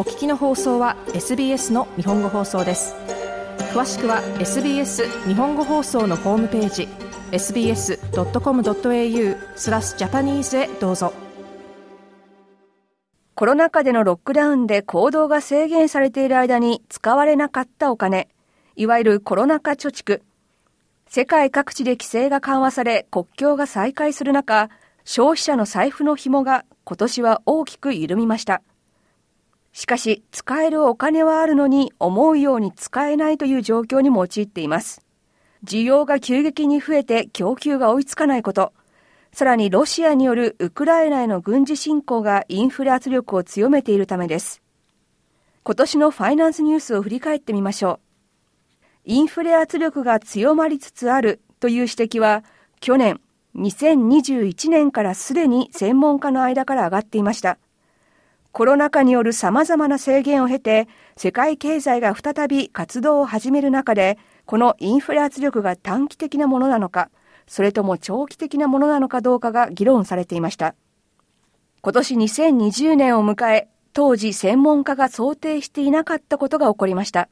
お聞きの放送は SBS の日本語放送です。詳しくは SBS 日本語放送のホームページ sbs.com.au スラスジャパニーズへどうぞ。コロナ禍でのロックダウンで行動が制限されている間に使われなかったお金いわゆるコロナ禍貯蓄。世界各地で規制が緩和され国境が再開する中消費者の財布の紐が今年は大きく緩みました。しかし使えるお金はあるのに思うように使えないという状況に陥っています。需要が急激に増えて供給が追いつかないこと。さらにロシアによるウクライナへの軍事侵攻がインフレ圧力を強めているためです。今年のファイナンスニュースを振り返ってみましょう。インフレ圧力が強まりつつあるという指摘は去年2021年からすでに専門家の間から上がっていました。コロナ禍による様々な制限を経て、世界経済が再び活動を始める中で、このインフレ圧力が短期的なものなのか、それとも長期的なものなのかどうかが議論されていました。今年2020年を迎え、当時専門家が想定していなかったことが起こりました。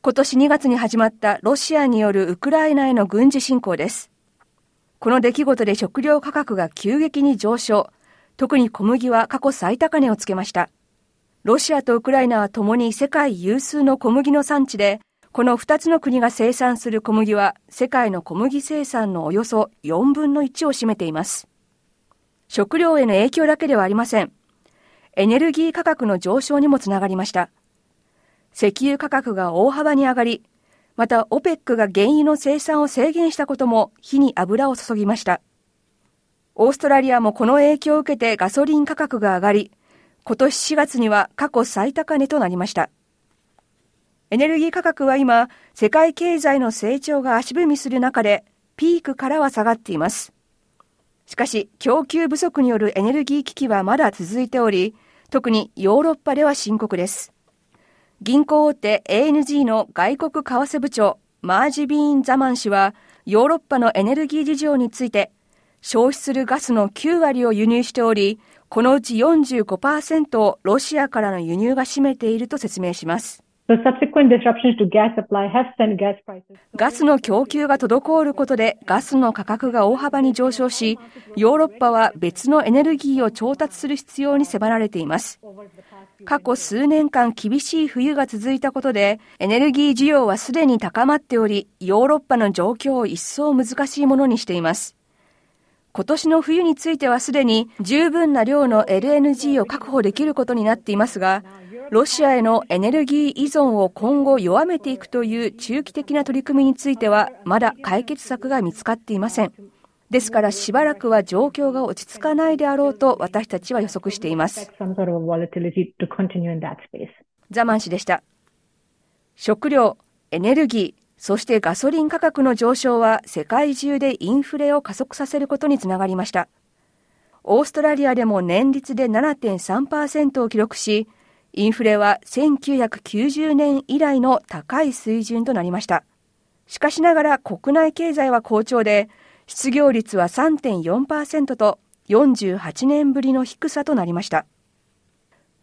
今年2月に始まったロシアによるウクライナへの軍事侵攻です。この出来事で食料価格が急激に上昇、特に小麦は過去最高値をつけました。ロシアとウクライナは共に世界有数の小麦の産地で、この2つの国が生産する小麦は世界の小麦生産のおよそ4分の1を占めています。食料への影響だけではありません。エネルギー価格の上昇にもつながりました。石油価格が大幅に上がり、また OPEC が原油の生産を制限したことも火に油を注ぎました。オーストラリアもこの影響を受けてガソリン価格が上がり、今年4月には過去最高値となりました。エネルギー価格は今、世界経済の成長が足踏みする中で、ピークからは下がっています。しかし、供給不足によるエネルギー危機はまだ続いており、特にヨーロッパでは深刻です。銀行大手 ANG の外国為替部長マージビーン・ザマン氏はヨーロッパのエネルギー事情について消費するガスの9割を輸入しておりこのうち45%をロシアからの輸入が占めていると説明しますガスの供給が滞ることでガスの価格が大幅に上昇し、ヨーロッパは別のエネルギーを調達する必要に迫られています。過去数年間厳しい冬が続いたことで、エネルギー需要はすでに高まっており、ヨーロッパの状況を一層難しいものにしています。今年の冬についてはすでに十分な量の LNG を確保できることになっていますが、ロシアへのエネルギー依存を今後弱めていくという中期的な取り組みについては、まだ解決策が見つかっていません。ですからしばらくは状況が落ち着かないであろうと私たちは予測しています。ザマン氏でした。食料、エネルギー、そしてガソリン価格の上昇は世界中でインフレを加速させることにつながりました。オーストラリアでも年率で7.3%を記録し、インフレは1990年以来の高い水準となりました。しかしながら国内経済は好調で、失業率は3.4%と48年ぶりの低さとなりました。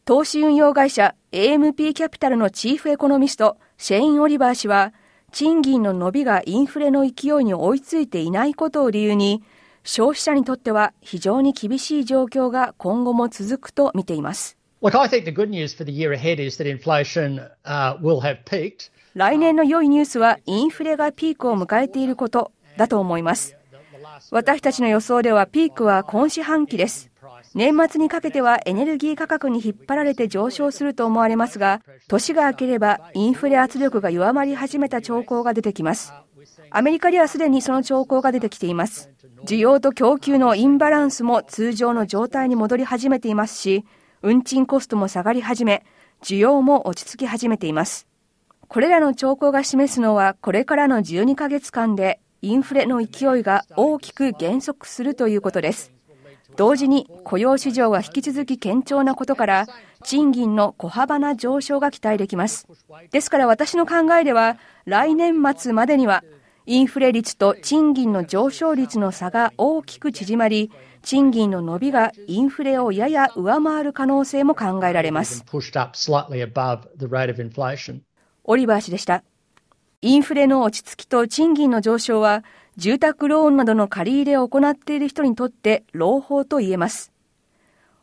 投資運用会社 AMP キャピタルのチーフエコノミストシェイン・オリバー氏は、賃金の伸びがインフレの勢いに追いついていないことを理由に、消費者にとっては非常に厳しい状況が今後も続くと見ています。来年の良いニュースはインフレがピークを迎えていることだと思います。私たちの予想ではピークは今四半期です。年末にかけてはエネルギー価格に引っ張られて上昇すると思われますが、年が明ければインフレ圧力が弱まり始めた兆候が出てきます。アメリカではすでにその兆候が出てきています。需要と供給のインバランスも通常の状態に戻り始めていますし、運賃コストも下がり始め、需要も落ち着き始めています。これらの兆候が示すのは、これからの12ヶ月間でインフレの勢いが大きく減速するということです。同時に雇用市場が引き続き堅調なことから、賃金の小幅な上昇が期待できます。ですから私の考えでは、来年末までには、インフレ率と賃金の上昇率の差が大きく縮まり、賃金の伸びがインフレをやや上回る可能性も考えられます。オリバー氏でした。インフレの落ち着きと賃金の上昇は、住宅ローンなどの借り入れを行っている人にとって朗報と言えます。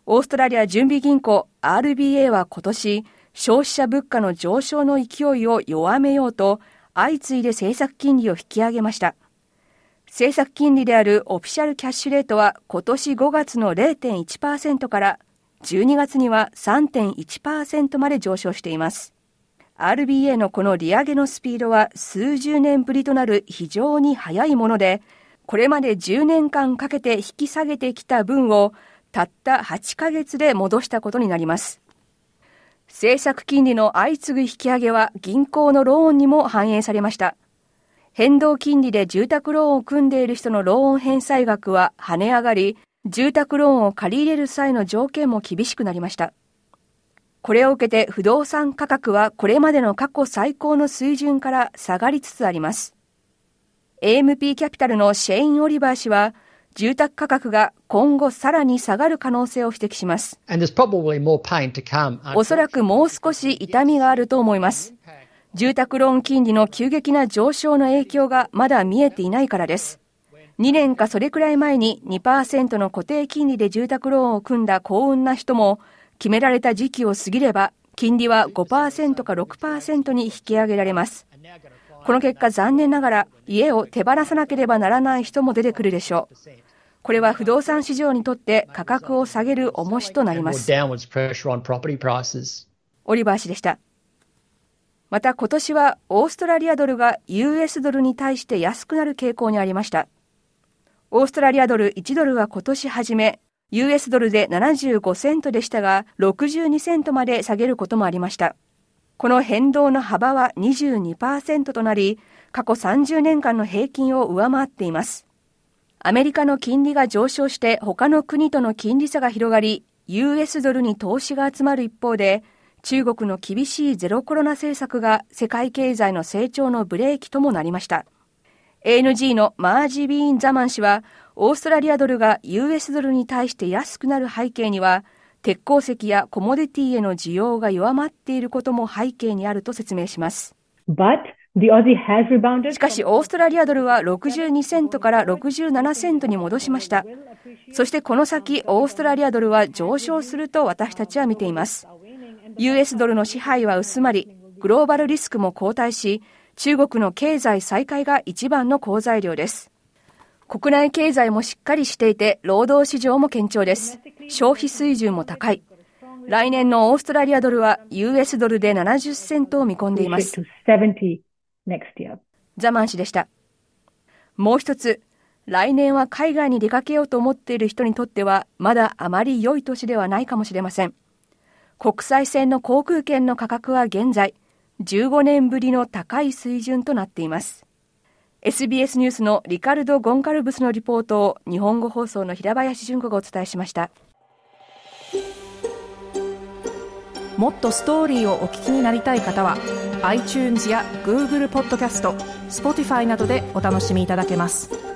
オーストラリア準備銀行 RBA は今年、消費者物価の上昇の勢いを弱めようと、相次いで政策金利を引き上げました。政策金利であるオフィシャルキャッシュレートは今年5月の0.1%から12月には3.1%まで上昇しています。RBA のこの利上げのスピードは数十年ぶりとなる非常に速いもので、これまで10年間かけて引き下げてきた分をたった8ヶ月で戻したことになります。政策金利の相次ぐ引き上げは銀行のローンにも反映されました。変動金利で住宅ローンを組んでいる人のローン返済額は跳ね上がり、住宅ローンを借り入れる際の条件も厳しくなりました。これを受けて不動産価格はこれまでの過去最高の水準から下がりつつあります。AMP キャピタルのシェイン・オリバー氏は、住宅価格が今後さらに下がる可能性を指摘します。おそらくもう少し痛みがあると思います。住宅ローン金利の急激な上昇の影響がまだ見えていないからです。2年かそれくらい前に2%の固定金利で住宅ローンを組んだ幸運な人も、決められた時期を過ぎれば、金利は5%か6%に引き上げられます。この結果残念ながら家を手放さなければならない人も出てくるでしょう。これは不動産市場にとって価格を下げる重しとなります。オリバー氏でした。また今年はオーストラリアドルが US ドルに対して安くなる傾向にありました。オーストラリアドル1ドルは今年初め、US ドルで75セントでしたが、62セントまで下げることもありました。この変動の幅は22%となり、過去30年間の平均を上回っています。アメリカの金利が上昇して他の国との金利差が広がり、US ドルに投資が集まる一方で、中国の厳しいゼロコロナ政策が世界経済の成長のブレーキともなりました。ANG のマージ・ビーン・ザマン氏は、オーストラリアドルが US ドルに対して安くなる背景には、鉄鉱石やコモディティへの需要が弱まっていることも背景にあると説明します。But しかし、オーストラリアドルは62セントから67セントに戻しました。そしてこの先、オーストラリアドルは上昇すると私たちは見ています。US ドルの支配は薄まり、グローバルリスクも後退し、中国の経済再開が一番の好材料です。国内経済もしっかりしていて、労働市場も堅調です。消費水準も高い。来年のオーストラリアドルは US ドルで70セントを見込んでいます。ザマン氏でした。もう一つ、来年は海外に出かけようと思っている人にとっては、まだあまり良い年ではないかもしれません。国際線の航空券の価格は現在、15年ぶりの高い水準となっています。SBS ニュースのリカルド・ゴンカルブスのリポートを日本語放送の平林純子がお伝えしました。もっとストーリーをお聞きになりたい方は iTunes や Google ポッドキャスト Spotify などでお楽しみいただけます